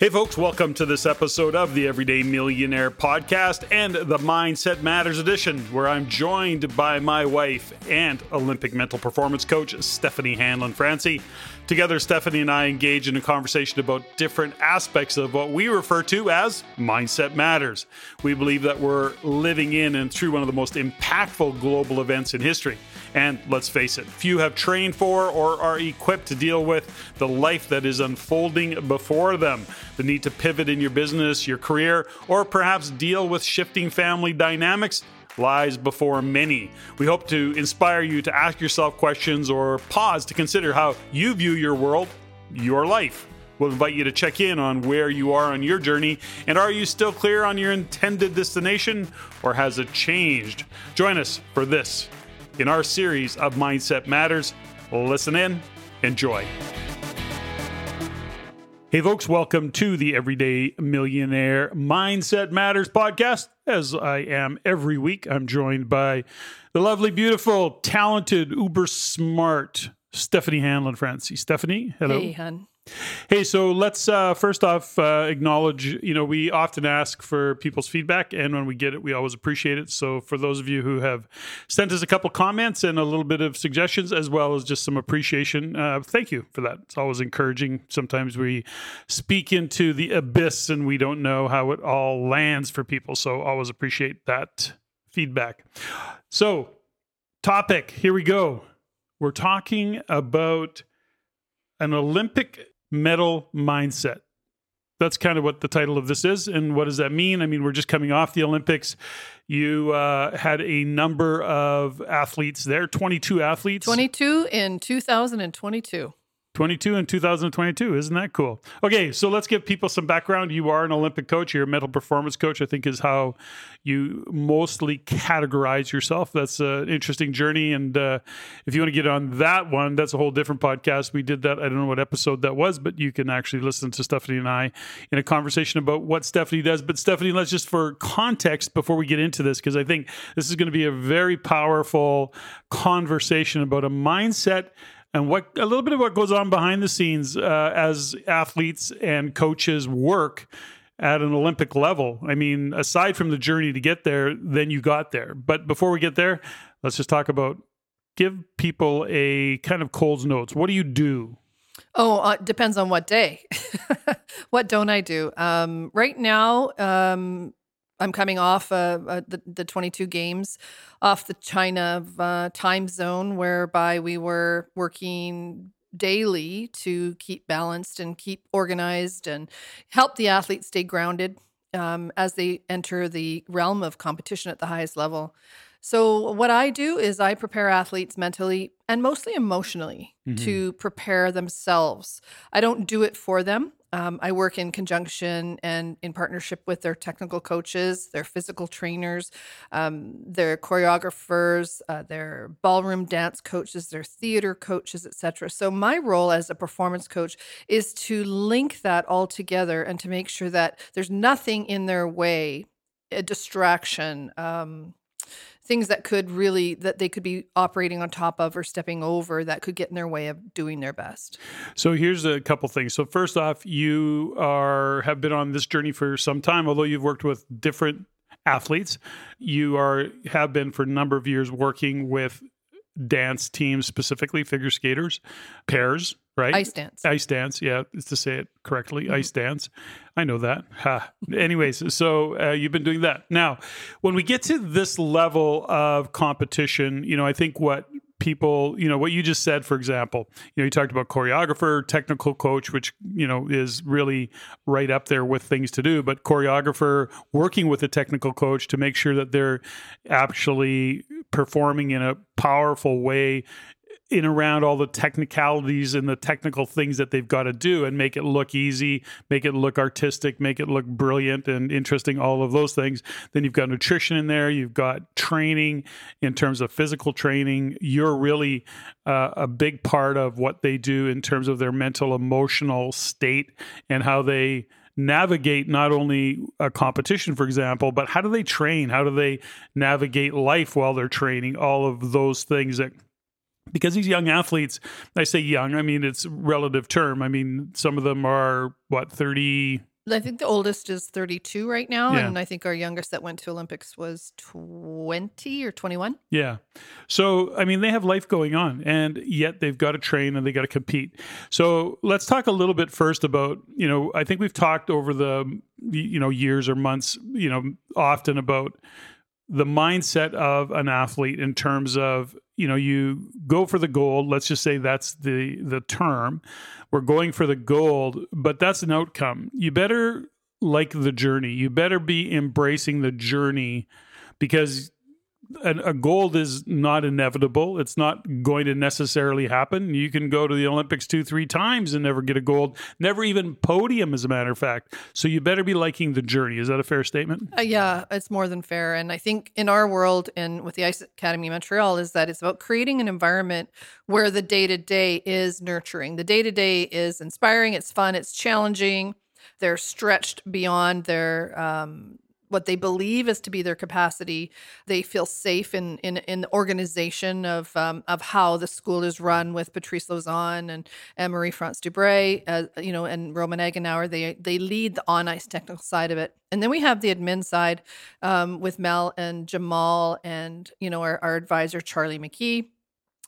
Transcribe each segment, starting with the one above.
Hey, folks, welcome to this episode of the Everyday Millionaire podcast and the Mindset Matters edition, where I'm joined by my wife and Olympic mental performance coach, Steffany Hanlen Francey. Together, Steffany and I engage in a conversation about different aspects of what we refer to as Mindset Matters. We believe that we're living in and through one of the most impactful global events in history. And let's face it, few have trained for or are equipped to deal with the life that is unfolding before them. The need to pivot in your business, your career, or perhaps deal with shifting family dynamics lies before many. We hope to inspire you to ask yourself questions or pause to consider how you view your world, your life. We'll invite you to check in on where you are on your journey and are you still clear on your intended destination or has it changed? Join us for this in our series of Mindset Matters. Listen in, enjoy. Hey, folks, welcome to the Everyday Millionaire Mindset Matters podcast. As I am every week, I'm joined by the lovely, beautiful, talented, uber smart Steffany Hanlen Francey. Steffany, hello. Hey, hun. Hey, so let's uh, first off uh, acknowledge. You know, we often ask for people's feedback, and when we get it, we always appreciate it. So, for those of you who have sent us a couple comments and a little bit of suggestions, as well as just some appreciation, uh, thank you for that. It's always encouraging. Sometimes we speak into the abyss, and we don't know how it all lands for people. So, always appreciate that feedback. So, topic here we go. We're talking about an Olympic medal mindset. That's kind of what the title of this is. And what does that mean? I mean, we're just coming off the Olympics. You uh, had a number of athletes there, 22 athletes. 22 in 2022. 22 in 2022. Isn't that cool? Okay, so let's give people some background. You are an Olympic coach. You're a mental performance coach, I think, is how you mostly categorize yourself. That's an interesting journey. And uh, if you want to get on that one, that's a whole different podcast. We did that. I don't know what episode that was, but you can actually listen to Steffany and I in a conversation about what Steffany does. But Steffany, let's just for context before we get into this, because I think this is going to be a very powerful conversation about a mindset and what a little bit of what goes on behind the scenes uh, as athletes and coaches work at an Olympic level. I mean, aside from the journey to get there, then you got there. But before we get there, let's just talk about give people a kind of Coles notes. What do you do? Oh, uh, depends on what day. what don't I do? Um, right now, um, I'm coming off uh, uh, the, the 22 games off the China uh, time zone, whereby we were working daily to keep balanced and keep organized and help the athletes stay grounded um, as they enter the realm of competition at the highest level. So, what I do is I prepare athletes mentally and mostly emotionally mm-hmm. to prepare themselves. I don't do it for them. Um, I work in conjunction and in partnership with their technical coaches, their physical trainers, um, their choreographers, uh, their ballroom dance coaches, their theater coaches, etc. So my role as a performance coach is to link that all together and to make sure that there's nothing in their way, a distraction. Um, things that could really that they could be operating on top of or stepping over that could get in their way of doing their best. So here's a couple things. So first off, you are have been on this journey for some time although you've worked with different athletes. You are have been for a number of years working with dance teams specifically figure skaters, pairs, right? Ice dance. Ice dance. Yeah, it's to say it correctly. Mm-hmm. Ice dance. I know that. Ha. Anyways, so uh, you've been doing that. Now, when we get to this level of competition, you know, I think what people, you know, what you just said, for example, you know, you talked about choreographer, technical coach, which, you know, is really right up there with things to do, but choreographer working with a technical coach to make sure that they're actually performing in a powerful way in around all the technicalities and the technical things that they've got to do and make it look easy, make it look artistic, make it look brilliant and interesting, all of those things. Then you've got nutrition in there, you've got training in terms of physical training. You're really uh, a big part of what they do in terms of their mental, emotional state and how they navigate not only a competition, for example, but how do they train? How do they navigate life while they're training? All of those things that because these young athletes, I say young, I mean, it's relative term. I mean, some of them are what, 30, I think the oldest is 32 right now, Yeah. and I think our youngest that went to Olympics was 20 or 21. Yeah. So, I mean, they have life going on and yet they've got to train and they got to compete. So, let's talk a little bit first about, you know, I think we've talked over the, you know, years or months, you know, often about the mindset of an athlete in terms of, you know, you go for the gold. Let's just say that's the the term. We're going for the gold, but that's an outcome. You better like the journey. You better be embracing the journey because an, a gold is not inevitable. It's not going to necessarily happen. You can go to the Olympics two, three times and never get a gold, never even podium, as a matter of fact. So you better be liking the journey. Is that a fair statement? Uh, yeah, it's more than fair. And I think in our world and with the Ice Academy Montreal is that it's about creating an environment where the day to day is nurturing. The day to day is inspiring, it's fun, it's challenging. They're stretched beyond their um, what they believe is to be their capacity. They feel safe in in, in the organization of um, of how the school is run with Patrice Lauzon and, and Marie France Dubreuil, uh, you know, and Romain Haguenauer. They they lead the on ice technical side of it, and then we have the admin side um, with Mel and Jamal, and you know our, our advisor Charlie McKee.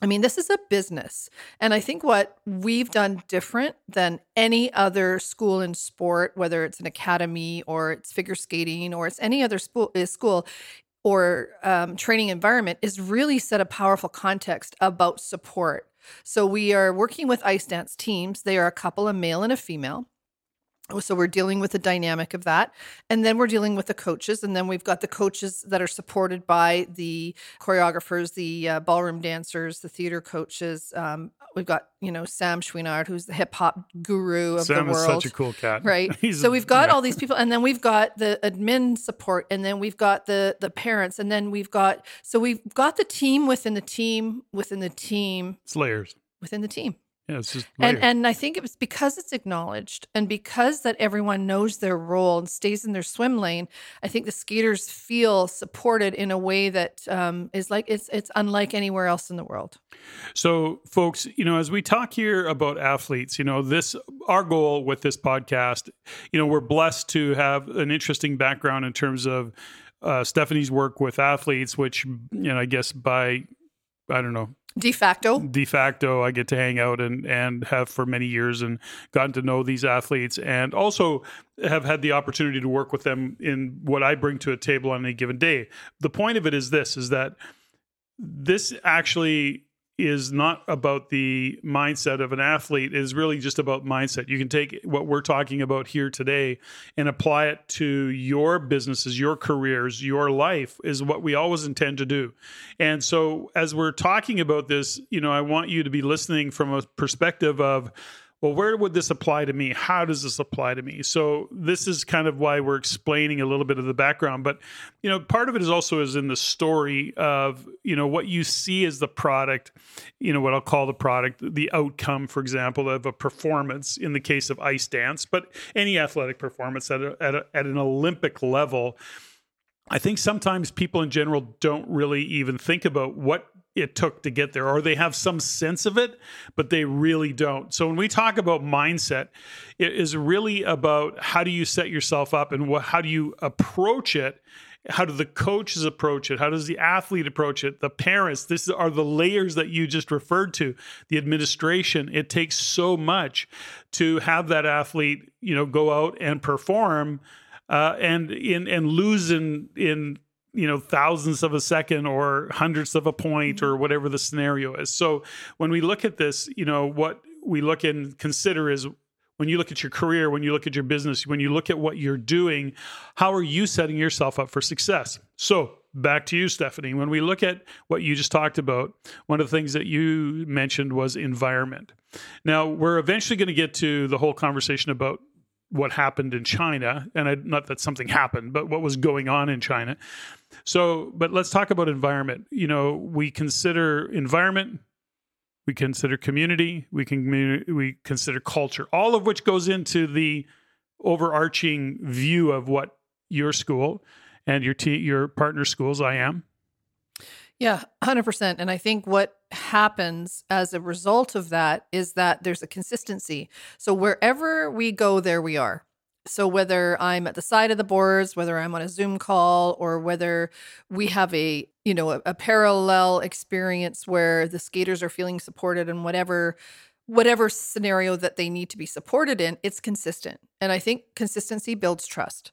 I mean, this is a business. And I think what we've done different than any other school in sport, whether it's an academy or it's figure skating or it's any other school, school or um, training environment, is really set a powerful context about support. So we are working with ice dance teams. They are a couple, a male and a female. So we're dealing with the dynamic of that. And then we're dealing with the coaches. And then we've got the coaches that are supported by the choreographers, the uh, ballroom dancers, the theater coaches. Um, we've got, you know, Sam Chouinard, who's the hip hop guru of Sam the is world. such a cool cat. Right. He's so we've got yeah. all these people. And then we've got the admin support. And then we've got the the parents. And then we've got so we've got the team within the team within the team It's layers. within the team. Yeah, it's just And and I think it was because it's acknowledged and because that everyone knows their role and stays in their swim lane. I think the skaters feel supported in a way that um, is like it's it's unlike anywhere else in the world. So, folks, you know, as we talk here about athletes, you know, this our goal with this podcast, you know, we're blessed to have an interesting background in terms of uh, Steffany's work with athletes, which you know, I guess by I don't know De facto, de facto I get to hang out and and have for many years and gotten to know these athletes and also have had the opportunity to work with them in what I bring to a table on any given day. The point of it is this is that this actually is not about the mindset of an athlete it is really just about mindset. You can take what we're talking about here today and apply it to your businesses your careers your life is what we always intend to do. And so as we're talking about this you know i want you to be listening from a perspective of well, where would this apply to me? How does this apply to me? So this is kind of why we're explaining a little bit of the background. But you know, part of it is also is in the story of you know what you see as the product. You know what I'll call the product, the outcome, for example, of a performance. In the case of ice dance, but any athletic performance at a, at, a, at an Olympic level. I think sometimes people in general don't really even think about what it took to get there, or they have some sense of it, but they really don't. So when we talk about mindset, it is really about how do you set yourself up and what, how do you approach it. How do the coaches approach it? How does the athlete approach it? The parents, this are the layers that you just referred to. The administration, it takes so much to have that athlete, you know, go out and perform uh, and in and lose in in you know thousands of a second or hundredths of a point or mm-hmm. whatever the scenario is. So when we look at this, you know what we look and consider is when you look at your career, when you look at your business, when you look at what you're doing, how are you setting yourself up for success? So back to you, Steffany. When we look at what you just talked about, one of the things that you mentioned was environment. Now we're eventually going to get to the whole conversation about what happened in China, and I, not that something happened, but what was going on in China. So, but let's talk about environment. You know, we consider environment, we consider community, we can we consider culture, all of which goes into the overarching view of what your school and your te- your partner schools I am. Yeah, 100%. And I think what happens as a result of that is that there's a consistency. So wherever we go, there we are. So whether I'm at the side of the boards, whether I'm on a Zoom call, or whether we have a you know a, a parallel experience where the skaters are feeling supported and whatever whatever scenario that they need to be supported in, it's consistent. And I think consistency builds trust.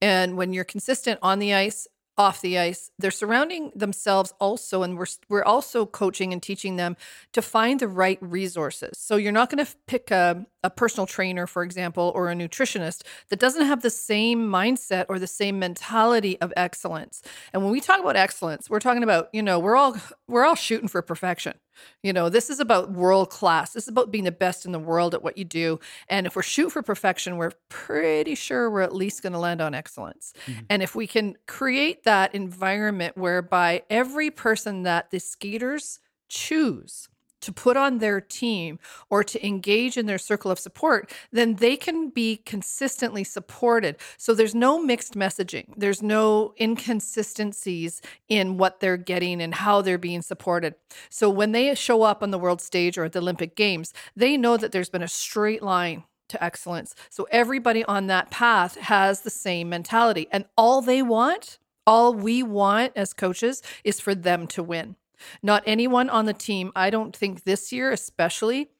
And when you're consistent on the ice, off the ice, they're surrounding themselves also, and we're we're also coaching and teaching them to find the right resources. So you're not going to pick a, a personal trainer, for example, or a nutritionist that doesn't have the same mindset or the same mentality of excellence. And when we talk about excellence, we're talking about you know we're all we're all shooting for perfection. You know, this is about world class. This is about being the best in the world at what you do. And if we're shoot for perfection, we're pretty sure we're at least going to land on excellence. Mm-hmm. And if we can create that environment whereby every person that the skaters choose to put on their team or to engage in their circle of support, then they can be consistently supported. So there's no mixed messaging, there's no inconsistencies in what they're getting and how they're being supported. So when they show up on the world stage or at the Olympic Games, they know that there's been a straight line to excellence. So everybody on that path has the same mentality. And all they want, all we want as coaches is for them to win. Not anyone on the team, I don't think this year, especially,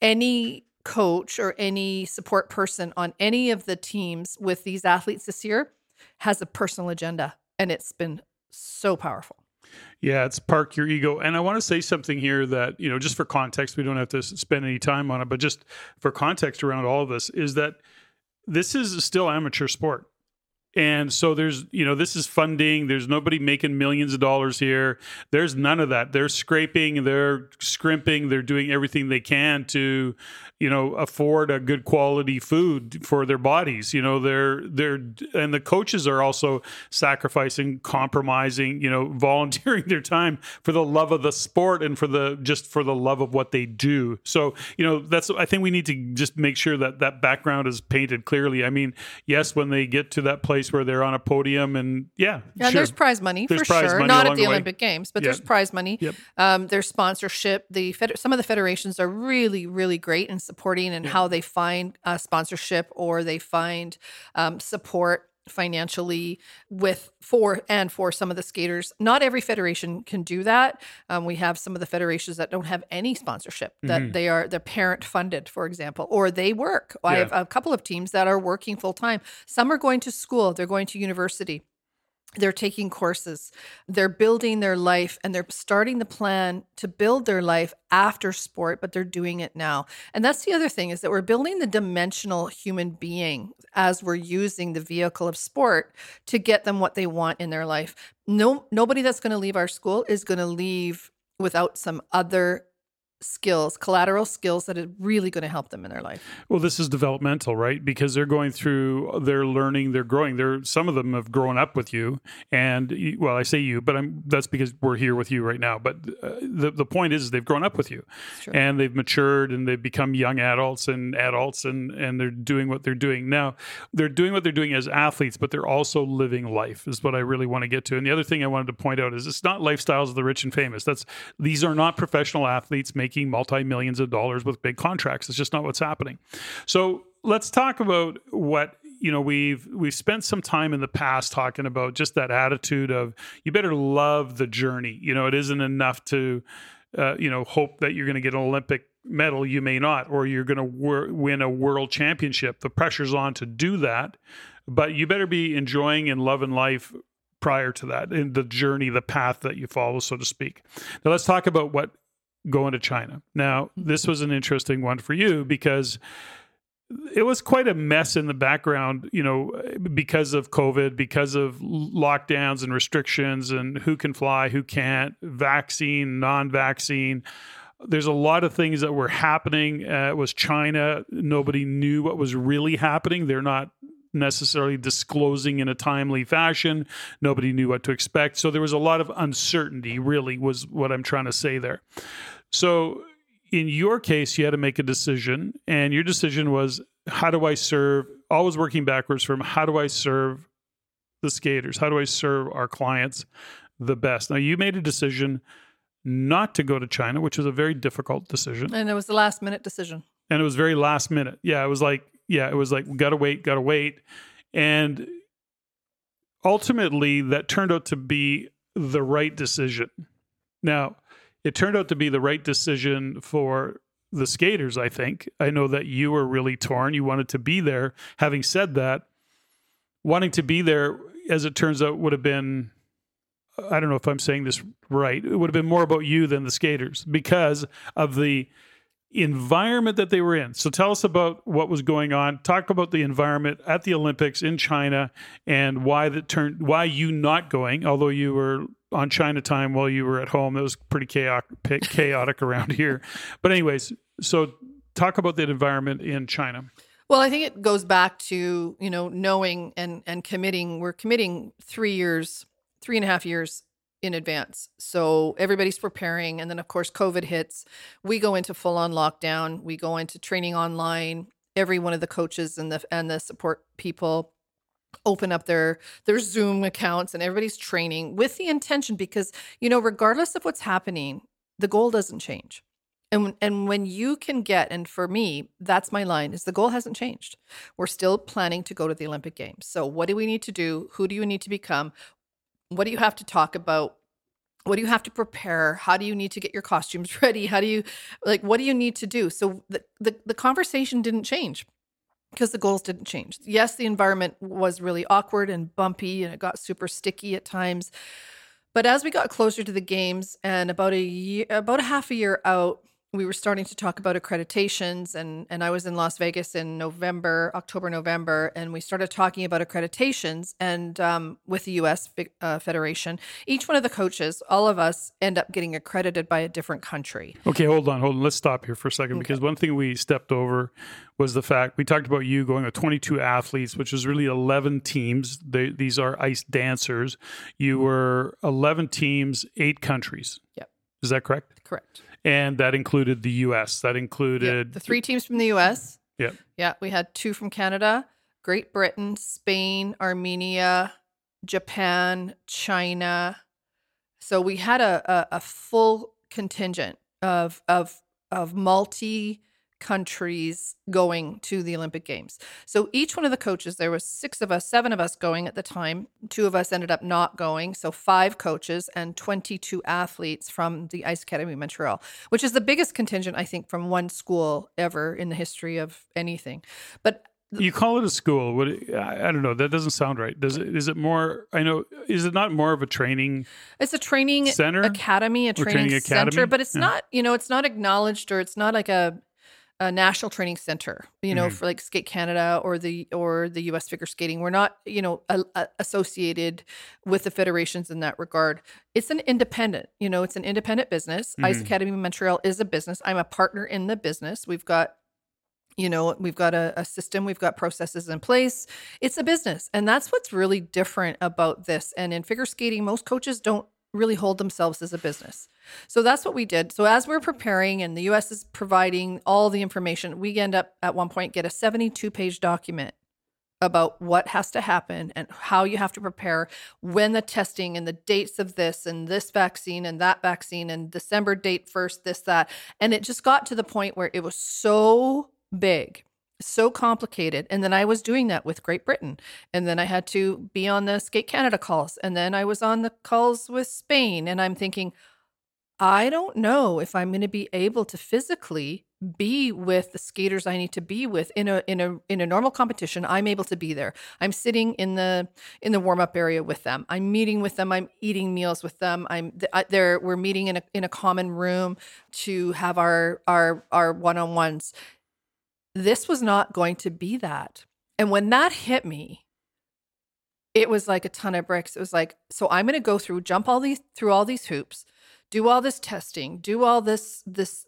any coach or any support person on any of the teams with these athletes this year has a personal agenda. And it's been so powerful. Yeah, it's park your ego. And I want to say something here that, you know, just for context, we don't have to spend any time on it, but just for context around all of this is that this is still amateur sport. And so there's, you know, this is funding. There's nobody making millions of dollars here. There's none of that. They're scraping, they're scrimping, they're doing everything they can to, you know, afford a good quality food for their bodies. You know, they're they're and the coaches are also sacrificing, compromising, you know, volunteering their time for the love of the sport and for the just for the love of what they do. So, you know, that's I think we need to just make sure that that background is painted clearly. I mean, yes, when they get to that place place where they're on a podium and yeah, yeah. Sure. There's prize money there's for prize sure, money not at the, the Olympic Games, but yep. there's prize money. Yep. Um, there's sponsorship. The fed- some of the federations are really, really great in supporting and how they find uh, sponsorship or they find um, support financially with for and for some of the skaters. Not every federation can do that. Um, we have some of the federations that don't have any sponsorship that mm-hmm. they are they're parent funded, for example, or they work. Yeah. I have a couple of teams that are working full time. Some are going to school. They're going to university they're taking courses they're building their life and they're starting the plan to build their life after sport but they're doing it now. And that's the other thing is that we're building the dimensional human being as we're using the vehicle of sport to get them what they want in their life. No nobody that's going to leave our school is going to leave without some other skills, collateral skills that are really going to help them in their life. Well, this is developmental, right? Because they're going through, they're learning, they're growing. They're some of them have grown up with you, and well, I say you, but I'm that's because we're here with you right now. But uh, the the point is, they've grown up with you, and they've matured, and they've become young adults and adults, and and they're doing what they're doing now. They're doing what they're doing as athletes, but they're also living life. Is what I really want to get to. And the other thing I wanted to point out is it's not lifestyles of the rich and famous. That's these are not professional athletes making making multi millions of dollars with big contracts. It's just not what's happening. So let's talk about what you know we've we've spent some time in the past talking about just that attitude of you better love the journey you know it isn't enough to uh, you know hope that you're going to get an olympic medal you may not or you're going to wor- win a world championship the pressure's on to do that but you better be enjoying and loving life prior to that in the journey the path that you follow so to speak now let's talk about what going to China. Now, this was an interesting one for you because it was quite a mess in the background, you know, because of COVID, because of lockdowns and restrictions and who can fly, who can't, vaccine, non vaccine. There's a lot of things that were happening. Uh, it was China. Nobody knew what was really happening. They're not necessarily disclosing in a timely fashion. Nobody knew what to expect. So there was a lot of uncertainty, really, was what I'm trying to say there. So in your case, you had to make a decision, and your decision was how do I serve, always working backwards from how do I serve the skaters? How do I serve our clients the best? Now, you made a decision not to go to China, which was a very difficult decision. And it was the last minute decision. And it was very last minute. Yeah, it was like yeah, it was like we gotta wait, gotta wait, and ultimately that turned out to be the right decision. Now, it turned out to be the right decision for the skaters, I think. I know that you were really torn. You wanted to be there. Having said that, wanting to be there, as it turns out, would have been I don't know if I'm saying this right. It would have been more about you than the skaters because of the environment that they were in. So tell us about what was going on. Talk about the environment at the Olympics in China and why that turned why you not going, although you were on China time while you were at home. It was pretty chaotic, chaotic around here. But anyways, so talk about that environment in China. Well, I think it goes back to you know knowing and and committing. We're committing three years three and a half years in advance. So everybody's preparing. And then, of course, COVID hits. We go into full on lockdown. We go into training online. Every one of the coaches and the and the support people open up their their Zoom accounts and everybody's training with the intention because you know regardless of what's happening the goal doesn't change. And and when you can get and for me that's my line is the goal hasn't changed. We're still planning to go to the Olympic Games. So what do we need to do? Who do you need to become? What do you have to talk about? What do you have to prepare? How do you need to get your costumes ready? How do you like what do you need to do? So the the, the conversation didn't change because the goals didn't change. Yes, the environment was really awkward and bumpy and it got super sticky at times. But as we got closer to the games and about a year about a half a year out, we were starting to talk about accreditations and and I was in Las Vegas in November, October, November, and we started talking about accreditations and um, with the U.S. Uh, Federation, each one of the coaches, all of us, end up getting accredited by a different country. Okay, hold on, hold on. Let's stop here for a second okay. because one thing we stepped over was the fact we talked about you going with 22 athletes, which is really 11 teams. They, these are ice dancers. You were 11 teams, eight countries. Yep. Is that correct? Correct and that included the U.S. That included yeah, the three teams from the U.S. Yeah, yeah. We had two from Canada, Great Britain, Spain, Armenia, Japan, China. So we had a, a, a full contingent of of of multi countries going to the Olympic Games. So each one of the coaches, there was six of us, seven of us going at the time. Two of us ended up not going. So five coaches and 22 athletes from the Ice Academy Montreal, which is the biggest contingent, I think, from one school ever in the history of anything. But you call it a school. What I don't know. That doesn't sound right. Does it? Is it more? I know. Is it not more of a training? It's a training center, academy, a training, training center, academy? but it's yeah. not. You know, it's not acknowledged or it's not like a a national training center, you know, mm-hmm. for like Skate Canada or the or the U.S. figure skating. We're not, you know, a, a associated with the federations in that regard. It's an independent, you know, it's an independent business. Mm-hmm. Ice Academy Montreal is a business. I'm a partner in the business. We've got you know we've got a, a, system we've got processes in place it's a business and that's what's really different about this and in figure skating most coaches don't really hold themselves as a business. So that's what we did. So as we're preparing and the US is providing all the information, we end up at one point get a 72 page document about what has to happen and how you have to prepare when the testing and the dates of this and this vaccine and that vaccine and December date first, this, that. And it just got to the point where it was so big so complicated. And then I was doing that with Great Britain. And then I had to be on the Skate Canada calls. And then I was on the calls with Spain. And I'm thinking, I don't know if I'm going to be able to physically be with the skaters I need to be with in a in a in a normal competition. I'm able to be there. I'm sitting in the in the warm up area with them. I'm meeting with them. I'm eating meals with them. I'm there. We're meeting in a in a common room to have our our our one on ones this was not going to be that. And when that hit me, it was like a ton of bricks. It was like, so I'm going to go through, jump all these through all these hoops, do all this testing, do all this this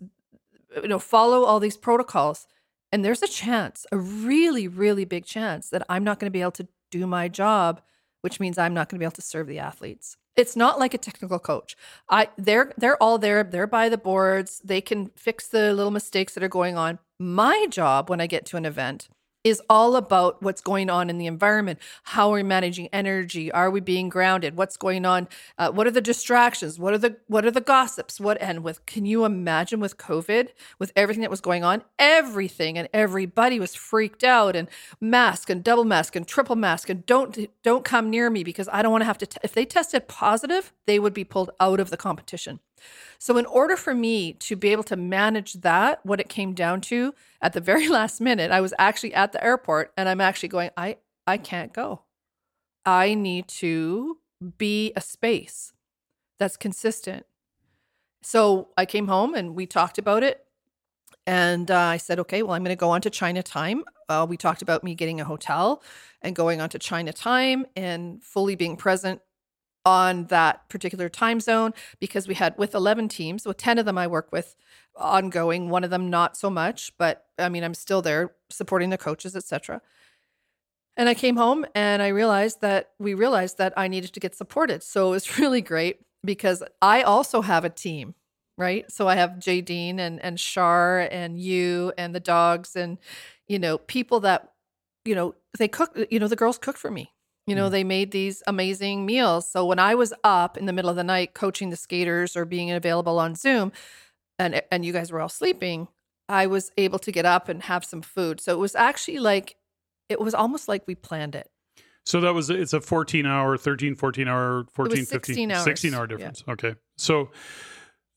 you know, follow all these protocols. And there's a chance, a really really big chance that I'm not going to be able to do my job, which means I'm not going to be able to serve the athletes. It's not like a technical coach. I they're they're all there, they're by the boards, they can fix the little mistakes that are going on my job when I get to an event is all about what's going on in the environment. How are we managing energy? Are we being grounded? What's going on? Uh, what are the distractions? What are the what are the gossips? What and with can you imagine with COVID, with everything that was going on, everything and everybody was freaked out and mask and double mask and triple mask and don't don't come near me because I don't want to have to. T- if they tested positive, they would be pulled out of the competition. So, in order for me to be able to manage that, what it came down to at the very last minute, I was actually at the airport and I'm actually going, I, I can't go. I need to be a space that's consistent. So I came home and we talked about it. And uh, I said, okay, well, I'm going to go on to China time. Uh, we talked about me getting a hotel and going on to China time and fully being present on that particular time zone because we had with 11 teams with 10 of them i work with ongoing one of them not so much but i mean i'm still there supporting the coaches etc and i came home and i realized that we realized that i needed to get supported. So it was really great because i also have a team right? So i have jay dean and and shar and you and the dogs and you know people that you know they cook you know the girls cook for me you know, mm. they made these amazing meals. So when I was up in the middle of the night coaching the skaters or being available on Zoom and and you guys were all sleeping, I was able to get up and have some food. So it was actually like it was almost like we planned it. So that was it's a 14 hour, 13 14 hour, 14 15 hours. 16 hour difference. Yeah. Okay. So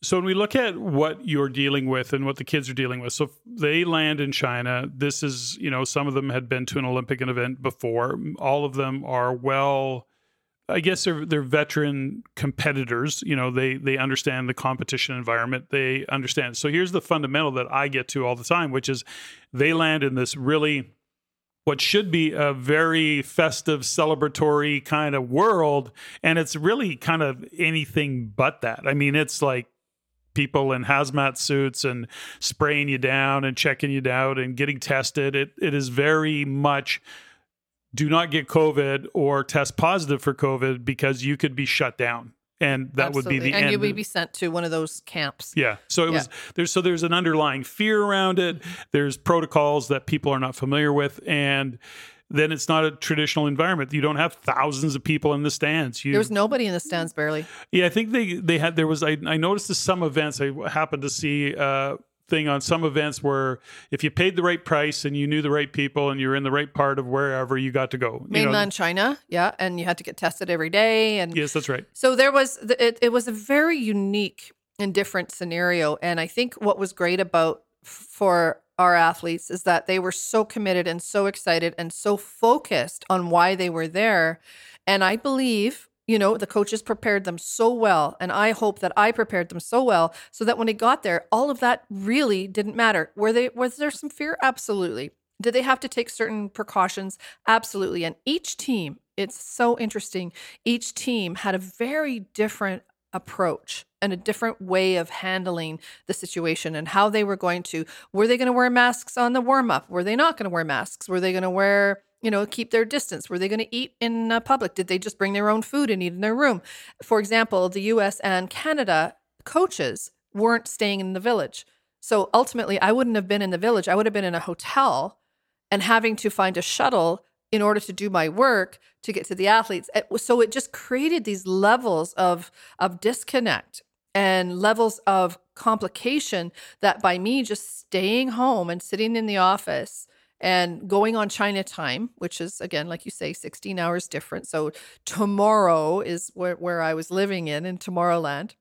so when we look at what you're dealing with and what the kids are dealing with, so they land in China. This is, you know, some of them had been to an Olympic event before. All of them are well, I guess they're they're veteran competitors. You know, they they understand the competition environment. They understand. So here's the fundamental that I get to all the time, which is they land in this really what should be a very festive, celebratory kind of world. And it's really kind of anything but that. I mean, it's like people in hazmat suits and spraying you down and checking you down and getting tested. It it is very much do not get COVID or test positive for COVID because you could be shut down. And that Absolutely. would be the and end. you would be sent to one of those camps. Yeah. So it yeah. was there's so there's an underlying fear around it. There's protocols that people are not familiar with. And then it's not a traditional environment. You don't have thousands of people in the stands. You, there was nobody in the stands barely. Yeah, I think they they had there was I, I noticed some events I happened to see uh thing on some events where if you paid the right price and you knew the right people and you were in the right part of wherever you got to go. Mainland know. China, yeah, and you had to get tested every day and Yes, that's right. So there was it, it was a very unique and different scenario and I think what was great about for our athletes is that they were so committed and so excited and so focused on why they were there. And I believe, you know, the coaches prepared them so well. And I hope that I prepared them so well so that when they got there, all of that really didn't matter. Were they was there some fear? Absolutely. Did they have to take certain precautions? Absolutely. And each team, it's so interesting. Each team had a very different approach and a different way of handling the situation and how they were going to were they going to wear masks on the warm up were they not going to wear masks? Were they going to wear you know keep their distance? Were they going to eat in uh, public? Did they just bring their own food and eat in their room? For example the US and Canada coaches weren't staying in the village. So ultimately I wouldn't have been in the village. I would have been in a hotel and having to find a shuttle in order to do my work to get to the athletes. So it just created these levels of of disconnect and levels of complication that by me just staying home and sitting in the office and going on China time, which is again, like you say, 16 hours different. So tomorrow is where, where I was living in in Tomorrowland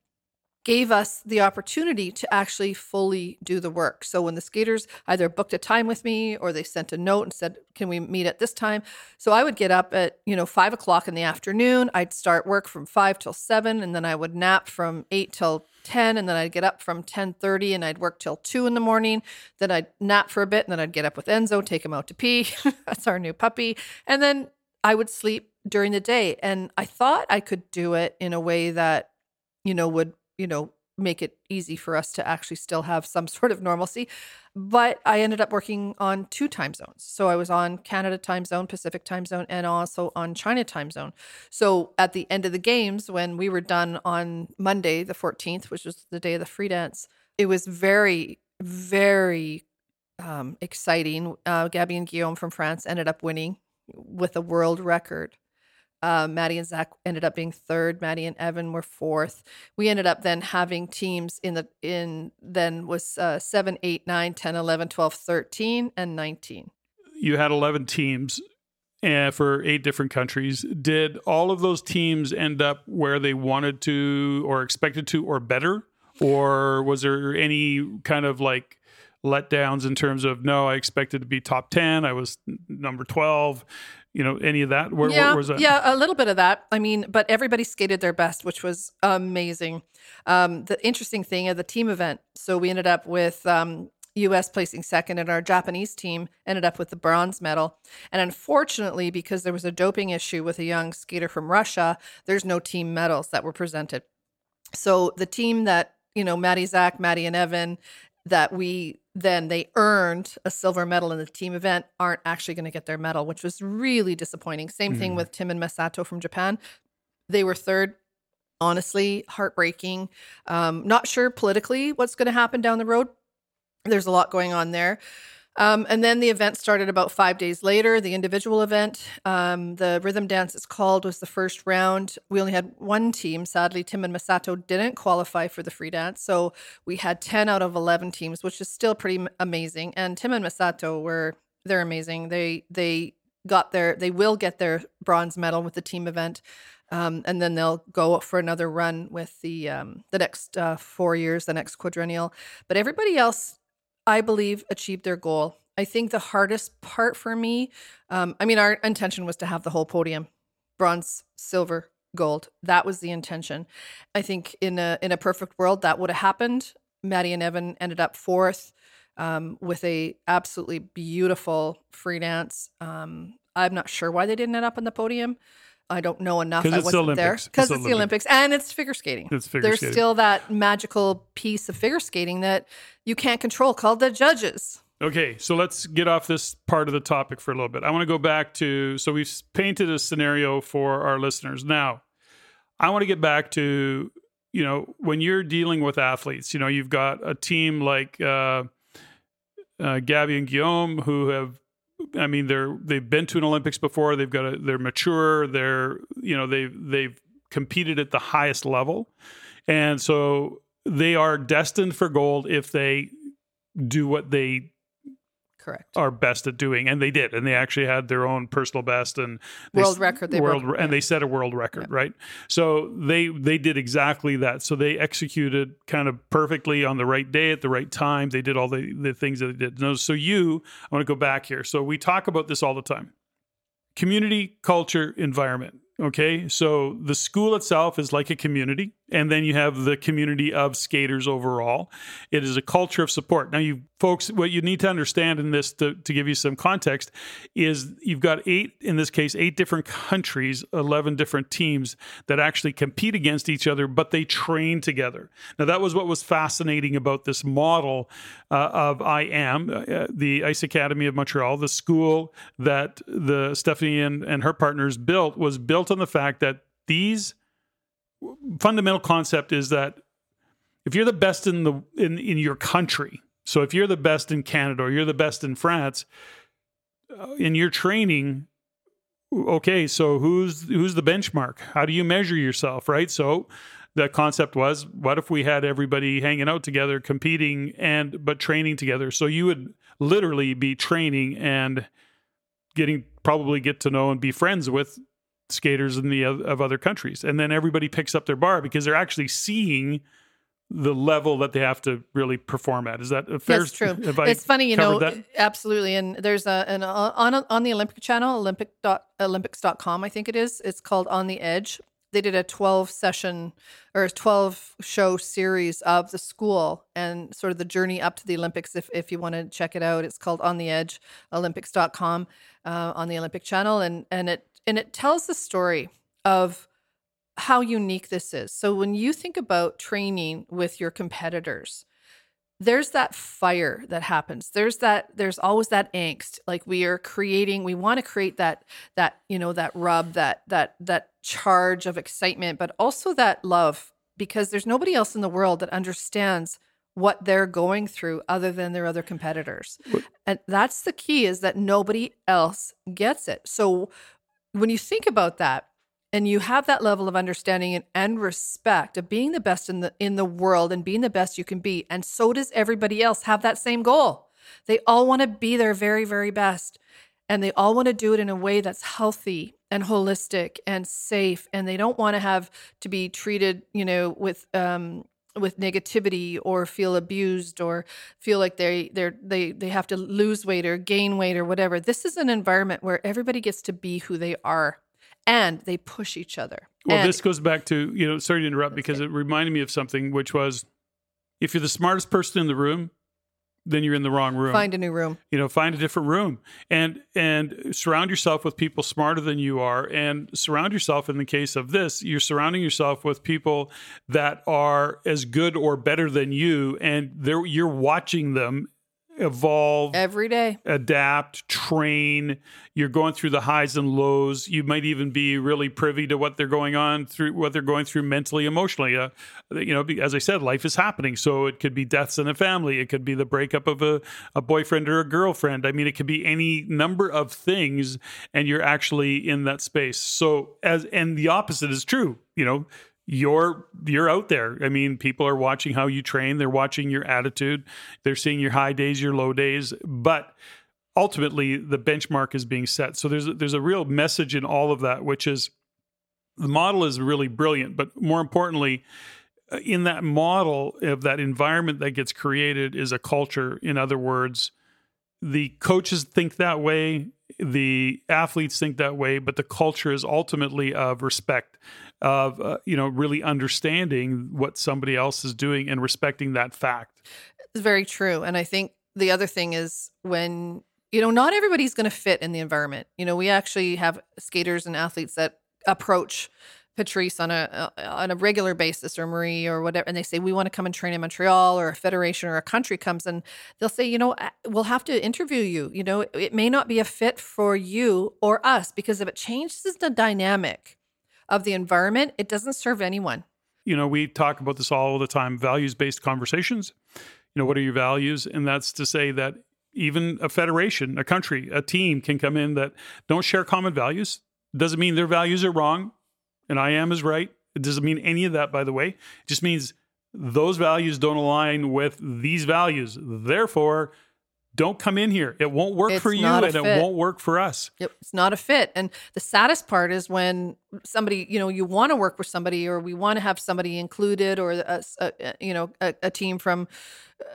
gave us the opportunity to actually fully do the work. So when the skaters either booked a time with me or they sent a note and said, "Can we meet at this time?" So I would get up at you know five o'clock in the afternoon. I'd start work from five till seven, and then I would nap from eight till 10 and then I'd get up from 10:30 and I'd work till 2 in the morning then I'd nap for a bit and then I'd get up with Enzo take him out to pee that's our new puppy and then I would sleep during the day and I thought I could do it in a way that you know would you know, make it easy for us to actually still have some sort of normalcy. But I ended up working on two time zones. So I was on Canada time zone, Pacific time zone, and also on China time zone. So at the end of the games, when we were done on Monday, the 14th, which was the day of the free dance, it was very, very um, exciting. Uh, Gabby and Guillaume from France ended up winning with a world record. Uh, Maddie and Zach ended up being third. Maddie and Evan were fourth. We ended up then having teams in the in then was uh, 7, 8, 9, 10, 11, 12, 13, and 19. You had 11 teams uh, for eight different countries. Did all of those teams end up where they wanted to or expected to or better? Or was there any kind of like letdowns in terms of no, I expected to be top 10, I was number 12? You know, any of that? Where, yeah, where was that? yeah, a little bit of that. I mean, but everybody skated their best, which was amazing. Um, the interesting thing of the team event. So we ended up with um, US placing second, and our Japanese team ended up with the bronze medal. And unfortunately, because there was a doping issue with a young skater from Russia, there's no team medals that were presented. So the team that, you know, Maddie Zach, Maddie and Evan, that we then they earned a silver medal in the team event aren't actually going to get their medal, which was really disappointing. Same mm thing with Tim and Misato from Japan. They were third. Honestly, heartbreaking. Um, not sure politically what's going to happen down the road. There's a lot going on there. Um, and then the event started about five days later, the individual event. Um, the rhythm dance, it's called, was the first round. We only had one team. Sadly, Tim and Misato didn't qualify for the free dance. So we had 10 out of 11 teams, which is still pretty amazing. And Tim and Misato were, they're amazing. They, they, got their they will get their bronze medal with the team event um, and then they'll go for another run with the um, the next uh, four years the next quadrennial but everybody else I believe, achieved their goal. I think the hardest part for me, um, I mean, our intention was to have the whole podium bronze, silver, gold. That was the intention. I think in a in a perfect world that would have happened. Maddie and Evan ended up fourth um, with a absolutely beautiful free dance. Um, I'm not sure why they didn't end up on the podium. I don't know enough. I wasn't the there because it's, it's, the Olympics and it's figure skating. It's figure There's skating. still that magical piece of figure skating that you can't control called the judges. Okay, so let's get off this part of the topic for a little bit. I want to go back to so we've painted a scenario for our listeners. Now, I want to get back to you know when you're dealing with athletes. You know, you've got a team like uh, uh, Gabby and Guillaume who have I mean, they're they've been to an Olympics before. They've got a, they're mature. They're you know they've they've competed at the highest level, and so they are destined for gold if they do what they correct. are best at doing and they did and they actually had their own personal best and world record they world broke, and yeah. they set a world record yeah. right? So they they did exactly that. So they executed kind of perfectly on the right day at the right time. They did all the the things that they did. So you i want to go back here. So we talk about this all the time. Community culture environment Okay, so the school itself is like a community, and then you have the community of skaters overall. It is a culture of support. Now, you folks, what you need to understand in this to, to give you some context is you've got eight, in this case, eight different countries, 11 different teams that actually compete against each other, but they train together. Now, that was what was fascinating about this model uh, of IAM, uh, the Ice Academy of Montreal, the school that the Steffany and, and her partners built was built on the fact that these fundamental concept is that if you're the best in the in, in your country so if you're the best in Canada or you're the best in France, uh, in your training, okay, so who's who's the benchmark? How do you measure yourself, right? So the concept was what if we had everybody hanging out together competing and but training together so you would literally be training and getting probably get to know and be friends with skaters in the of other countries and then everybody picks up their bar because they're actually seeing the level that they have to really perform at. Is that a fair? That's true. it's funny, you know, that? absolutely. And there's a an on on the Olympic channel, Olympic dot Olympics.com, I think it is. It's called On the Edge. They did a 12 session or 12 show series of the school and sort of the journey up to the Olympics. If, if you want to check it out, it's called On the Edge, Olympics.com uh, on the Olympic channel. And, and it, and it tells the story of how unique this is. So when you think about training with your competitors, there's that fire that happens there's that there's always that angst like we are creating we want to create that that you know that rub that that that charge of excitement but also that love because there's nobody else in the world that understands what they're going through other than their other competitors. And that's the key is that nobody else gets it. So when you think about that and you have that level of understanding and, and respect of being the best in the in the world and being the best you can be and so does everybody else have that same goal. They all want to be their very very best and they all want to do it in a way that's healthy and holistic and safe and they don't want to have to be treated you know with um with negativity or feel abused or feel like they they they they have to lose weight or gain weight or whatever this is an environment where everybody gets to be who they are and they push each other well and, this goes back to you know sorry to interrupt because it reminded me of something which was if you're the smartest person in the room then you're in the wrong room. Find a new room. You know, find a different room and and surround yourself with people smarter than you are and surround yourself in the case of this, you're surrounding yourself with people that are as good or better than you and they're you're watching them evolve every day, adapt, train. You're going through the highs and lows. You might even be really privy to what they're going on through, what they're going through mentally, emotionally. Uh, you know, as I said, life is happening. So it could be deaths in a family. It could be the breakup of a, a boyfriend or a girlfriend. I mean, it could be any number of things, and you're actually in that space. So as and the opposite is true. You know, you're you're out there. I mean, people are watching how you train, they're watching your attitude, they're seeing your high days, your low days, but ultimately the benchmark is being set. So there's a, there's a real message in all of that which is the model is really brilliant, but more importantly, uh, in that model of that environment that gets created is a culture. In other words, the coaches think that way, the athletes think that way, but the culture is ultimately of respect of uh, you know really understanding what somebody else is doing and respecting that fact. It's very true, and I think the other thing is when you know not everybody's going to fit in the environment. You know, we actually have skaters and athletes that approach Patrice on a uh, on a regular basis or Marie or whatever, and they say we want to come and train in Montreal or a federation or a country comes and they'll say, you know, we'll have to interview you. You know, it may not be a fit for you or us because if it changes the dynamic of the environment, it doesn't serve anyone. You know, we talk about this all the time values based conversations. You know, what are your values? And that's to say that even a federation, a country, a team can come in that don't share common values. Doesn't mean their values are wrong and I am is right. It doesn't mean any of that, by the way. It just means those values don't align with these values. Therefore, don't come in here. It won't work it's for you and fit. it won't work for us. Yep, it's not a fit. And the saddest part is when somebody, you know, you want to work with somebody or we want to have somebody included or a, a you know, a, a, team from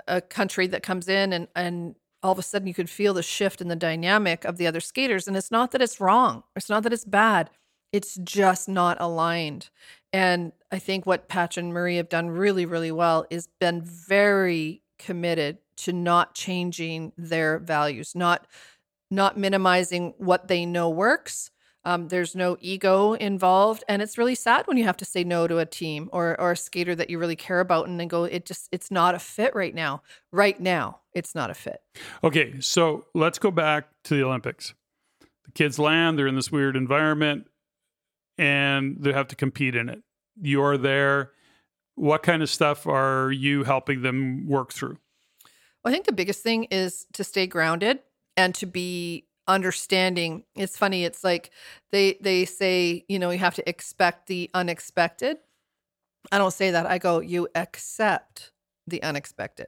a country that comes in and and all of a sudden you can feel the shift in the dynamic of the other skaters and it's not that it's wrong. It's not that it's bad. It's just not aligned. And I think what Patch and Marie have done really, really well is been very committed to not changing their values, not not minimizing what they know works. Um, there's no ego involved, and it's really sad when you have to say no to a team or or a skater that you really care about, and then go, it just it's not a fit right now. Right now, it's not a fit. Okay, so let's go back to the Olympics. The kids land; they're in this weird environment, and they have to compete in it. You're there. What kind of stuff are you helping them work through? I think the biggest thing is to stay grounded and to be understanding. It's funny. It's like they they say, you know, you have to expect the unexpected. I don't say that. I go, you accept the unexpected.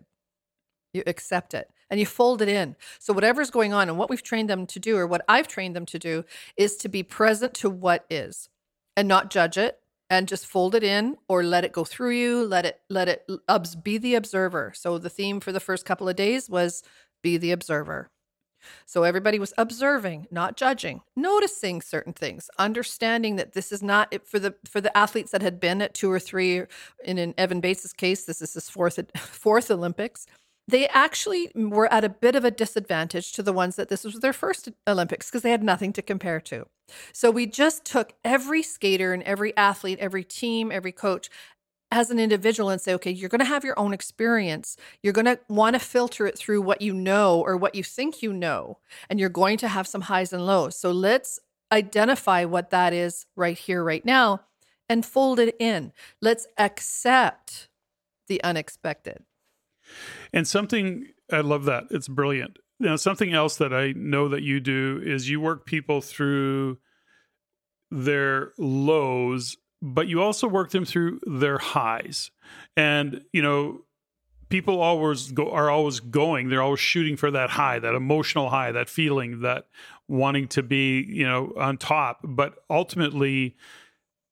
You accept it and you fold it in. So whatever's going on and what we've trained them to do or what I've trained them to do is to be present to what is and not judge it and just fold it in or let it go through you let it let it be the observer so the theme for the first couple of days was be the observer so everybody was observing not judging noticing certain things understanding that this is not for the for the athletes that had been at two or three in an evan bates's case this is his fourth fourth olympics they actually were at a bit of a disadvantage to the ones that this was their first Olympics because they had nothing to compare to. So we just took every skater and every athlete, every team, every coach as an individual and say, okay, you're going to have your own experience. You're going to want to filter it through what you know or what you think you know, and you're going to have some highs and lows. So let's identify what that is right here, right now, and fold it in. Let's accept the unexpected. And something I love that. It's brilliant. Now, something else that I know that you do is you work people through their lows, but you also work them through their highs. And, you know, people always go are always going they're always shooting for that high that emotional high that feeling that wanting to be you know on top but ultimately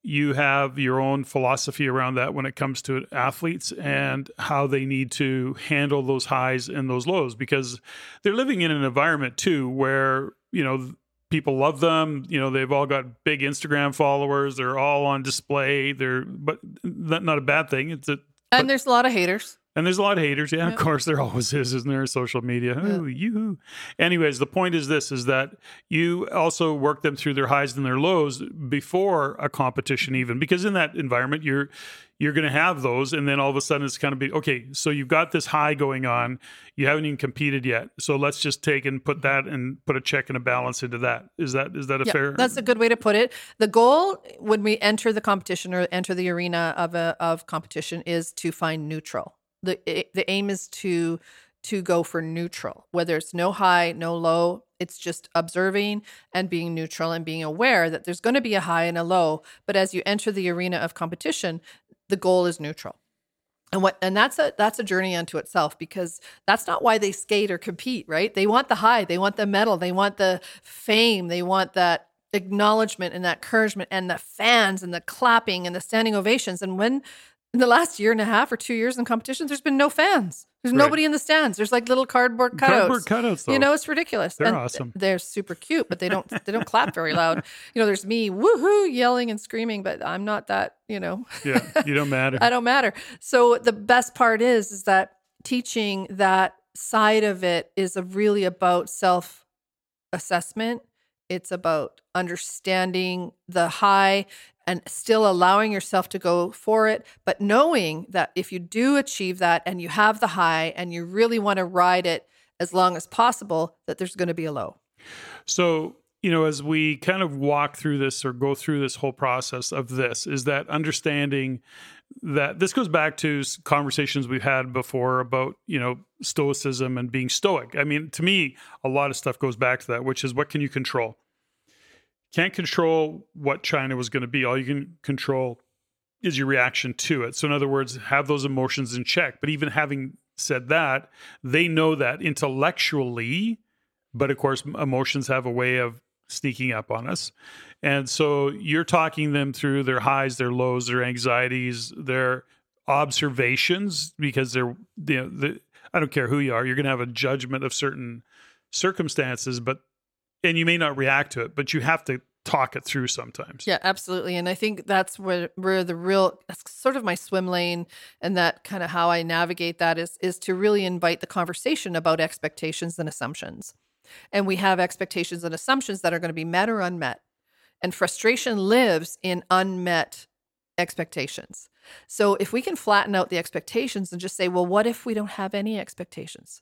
you have your own philosophy around that when it comes to athletes and how they need to handle those highs and those lows because they're living in an environment too where you know people love them. You know they've all got big instagram followers. They're all on display. They're but not, not a bad thing. It's a and there's a lot of haters and there's a lot of haters. Yeah, of course there always is, isn't there? Social media. Ooh, you. Anyways, the point is this is that you also work them through their highs and their lows before a competition even because in that environment you're you're going to have those and then all of a sudden it's kind of be okay so you've got this high going on you haven't even competed yet so let's just take and put that and put a check and a balance into that is that is that a fair that's a good way to put it the goal when we enter the competition or enter the arena of a of competition is to find neutral the the aim is to to go for neutral. Whether it's no high no low it's just observing and being neutral and being aware that there's going to be a high and a low. But as you enter the arena of competition the goal is neutral. And what and that's a that's a journey unto itself because that's not why they skate or compete right? They want the high they want the medal they want the fame they want that acknowledgement and that encouragement and the fans and the clapping and the standing ovations. And when in the last year and a half or two years in competitions, there's been no fans. There's right. nobody in the stands. There's like little cardboard cutouts. Cardboard cutouts, though. You know, it's ridiculous. They're and awesome. They're super cute, but they don't they don't clap very loud. You know, there's me woohoo yelling and screaming, but I'm not that. You know. yeah, you don't matter. I don't matter. So the best part is is that teaching that side of it is really about self assessment. It's about understanding the high and still allowing yourself to go for it, but knowing that if you do achieve that and you have the high and you really want to ride it as long as possible, that there's going to be a low. So, you know, as we kind of walk through this or go through this whole process of this, is that understanding that this goes back to conversations we've had before about, you know, stoicism and being stoic. I mean, to me, a lot of stuff goes back to that, which is what can you control? Can't control what China was going to be. All you can control is your reaction to it. So, in other words, have those emotions in check. But even having said that, they know that intellectually, but of course, emotions have a way of sneaking up on us. And so you're talking them through their highs, their lows, their anxieties, their observations, because they're, you know, the, I don't care who you are, you're going to have a judgment of certain circumstances, but and you may not react to it, but you have to talk it through sometimes. Yeah, absolutely. And I think that's where where the real that's sort of my swim lane and that kind of how I navigate that is is to really invite the conversation about expectations and assumptions. And we have expectations and assumptions that are going to be met or unmet. And frustration lives in unmet expectations. So if we can flatten out the expectations and just say, well, what if we don't have any expectations?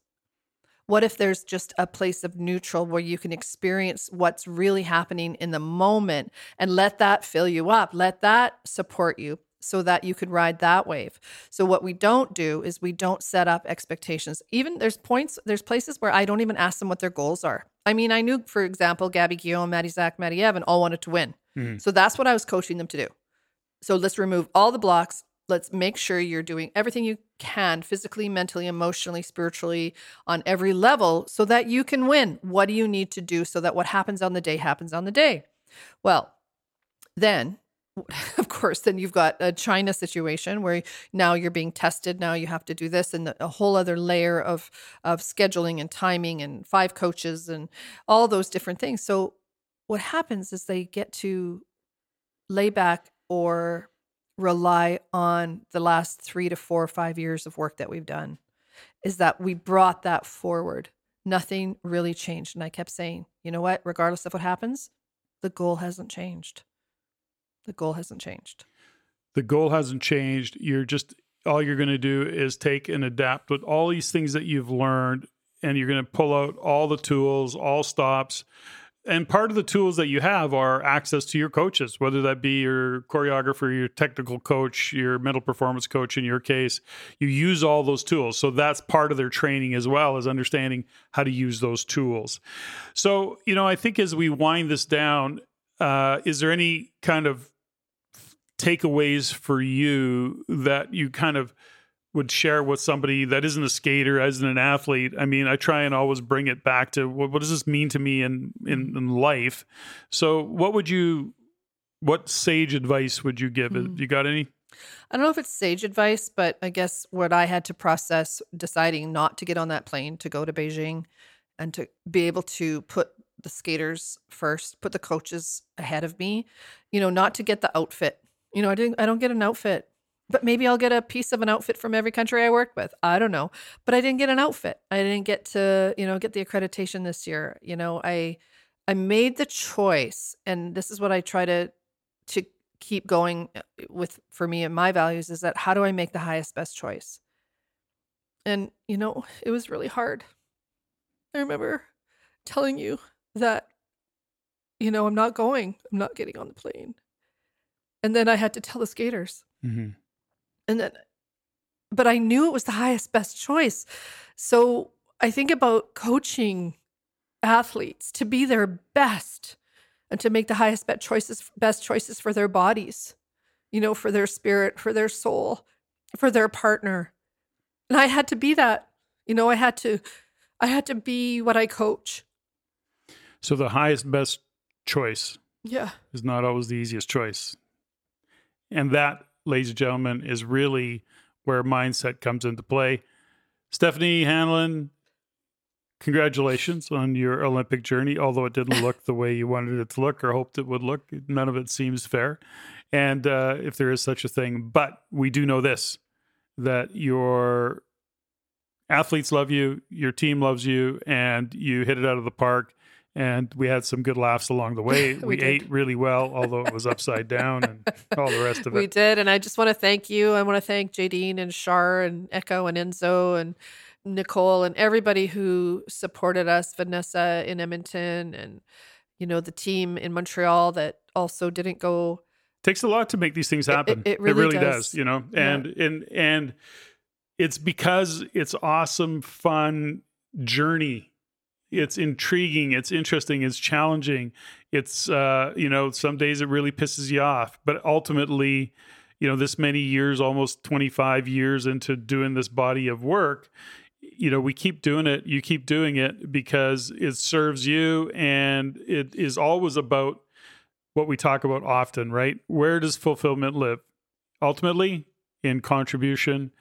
What if there's just a place of neutral where you can experience what's really happening in the moment and let that fill you up? Let that support you so that you could ride that wave. So what we don't do is we don't set up expectations. Even there's points, there's places where I don't even ask them what their goals are. I mean, I knew, for example, Gabby Guillaume, Maddie Zach, Maddie Evan all wanted to win. Mm-hmm. So that's what I was coaching them to do. So let's remove all the blocks let's make sure you're doing everything you can physically, mentally, emotionally, spiritually on every level so that you can win. What do you need to do so that what happens on the day happens on the day? Well, then of course, then you've got a China situation where now you're being tested. Now you have to do this, and a whole other layer of of scheduling and timing, and five coaches, and all those different things. So, what happens is they get to lay back or rely on the last three to four or five years of work that we've done is that we brought that forward. Nothing really changed. And I kept saying, you know what? Regardless of what happens, the goal hasn't changed. The goal hasn't changed. The goal hasn't changed. You're just, all you're going to do is take and adapt with all these things that you've learned, and you're going to pull out all the tools, all stops, and part of the tools that you have are access to your coaches, whether that be your choreographer, your technical coach, your mental performance coach in your case. You use all those tools. So that's part of their training as well as understanding how to use those tools. So, you know, I think as we wind this down, uh, is there any kind of takeaways for you that you kind of would share with somebody that isn't a skater, as an athlete. I mean, I try and always bring it back to what, what does this mean to me in, in, in life. So, what would you, what sage advice would you give? Mm. You got any? I don't know if it's sage advice, but I guess what I had to process deciding not to get on that plane to go to Beijing and to be able to put the skaters first, put the coaches ahead of me, you know, not to get the outfit. You know, I didn't I don't get an outfit but maybe I'll get a piece of an outfit from every country I work with. I don't know. But I didn't get an outfit. I didn't get to, you know, get the accreditation this year. You know, I I made the choice and this is what I try to to keep going uh, with for me and my values is that how do I make the highest best choice? And you know, it was really hard. I remember telling you that you know, I'm not going. I'm not getting on the plane. And then I had to tell the skaters. Mm-hmm and then but I knew it was the highest best choice. So I think about coaching athletes to be their best and to make the highest best choices best choices for their bodies, you know, for their spirit, for their soul, for their partner. And I had to be that. You know, I had to I had to be what I coach. So the highest best choice yeah is not always the easiest choice. And that ladies and gentlemen, is really where mindset comes into play. Steffany Hanlen, congratulations on your Olympic journey, although it didn't look the way you wanted it to look or hoped it would look. None of it seems fair. And uh, if there is such a thing, but we do know this that your athletes love you, your team loves you, and you hit it out of the park and we had some good laughs along the way. we, we ate really well, although it was upside down and all the rest of it. We did, and I just want to thank you. I want to thank Jadine and Shar and Echo and Enzo and Nicole and everybody who supported us, Vanessa in Edmonton, and you know the team in Montreal that also didn't go. takes a lot to make these things happen. It, it, it really, it really does. does. you know, and yeah. and and it's because it's awesome, fun journey it's intriguing it's interesting it's challenging. It's uh you know some days it really pisses you off but ultimately you know this many years almost 25 years into doing this body of work you know we keep doing it you keep doing it because it serves you and it is always about what we talk about often right? Where does fulfillment live? Ultimately in contribution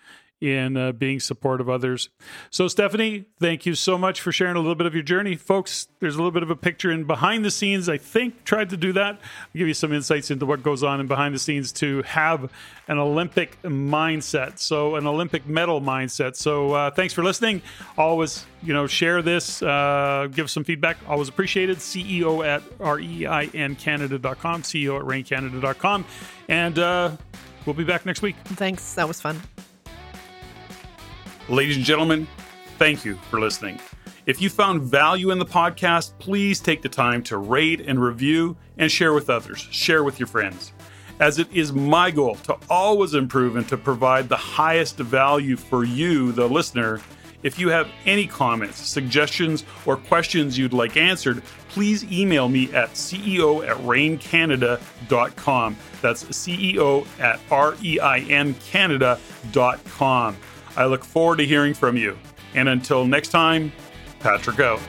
in uh, being supportive of others. So, Steffany, thank you so much for sharing a little bit of your journey. Folks, there's a little bit of a picture in behind the scenes. I think tried to do that. I'll give you some insights into what goes on in behind the scenes to have an Olympic mindset. So, an Olympic medal mindset. So, uh, thanks for listening. Always, you know, share this, uh, give some feedback. Always appreciated. CEO at reincanada.com, CEO at reincanada.com. And uh, we'll be back next week. Thanks. That was fun. Ladies and gentlemen, thank you for listening. If you found value in the podcast, please take the time to rate and review and share with others, share with your friends. As it is my goal to always improve and to provide the highest value for you, the listener. If you have any comments, suggestions, or questions you'd like answered, please email me at ceo at reincanada.com. That's ceo at r I look forward to hearing from you. And until next time, Patrick out.